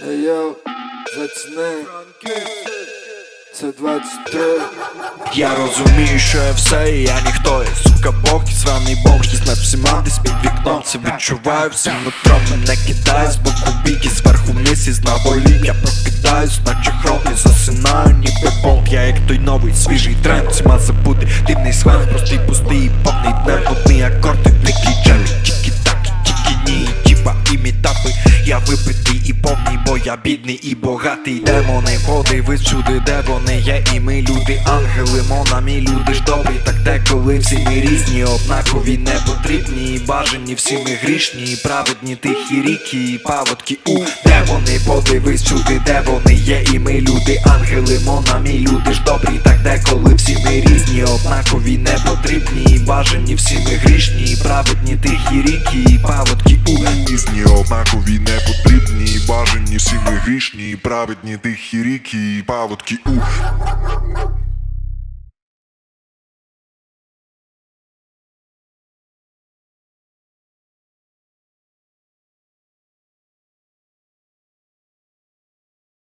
Йоу, заціни Це 23 Я розумію, що я все, і я ніхто. Я сука бог і званий бомж Десь над всіма десь під вікном Це відчуваю. Всім нутром Мене кидає з боку бік і зверху вниз із наволік Я прокидаюсь, наче хром і засинаю ніби бомб Я як той новий свіжий тренд Всіма забути. Дивний сленг Простий пустий, повний днем. Одний акорд, я бідний і богатий Демони, подивись всюди, де вони є І ми люди, ангели, монамі, люди ж добрі. Так деколи всі ми різні, однакові не потрібні бажані всі ми грішні, праведні тихі ріки, і паводки. У Демони, подивись всюди, де вони є І ми люди, ангели, монамі, люди ж добрі. Так деколи всі ми різні, однакові не потрібні бажані всі ми грішні, праведні тихі ріки, і паводки. У Різні однакові не потрібні, і всі ми грішні, праведні тихі ріки, і паводки у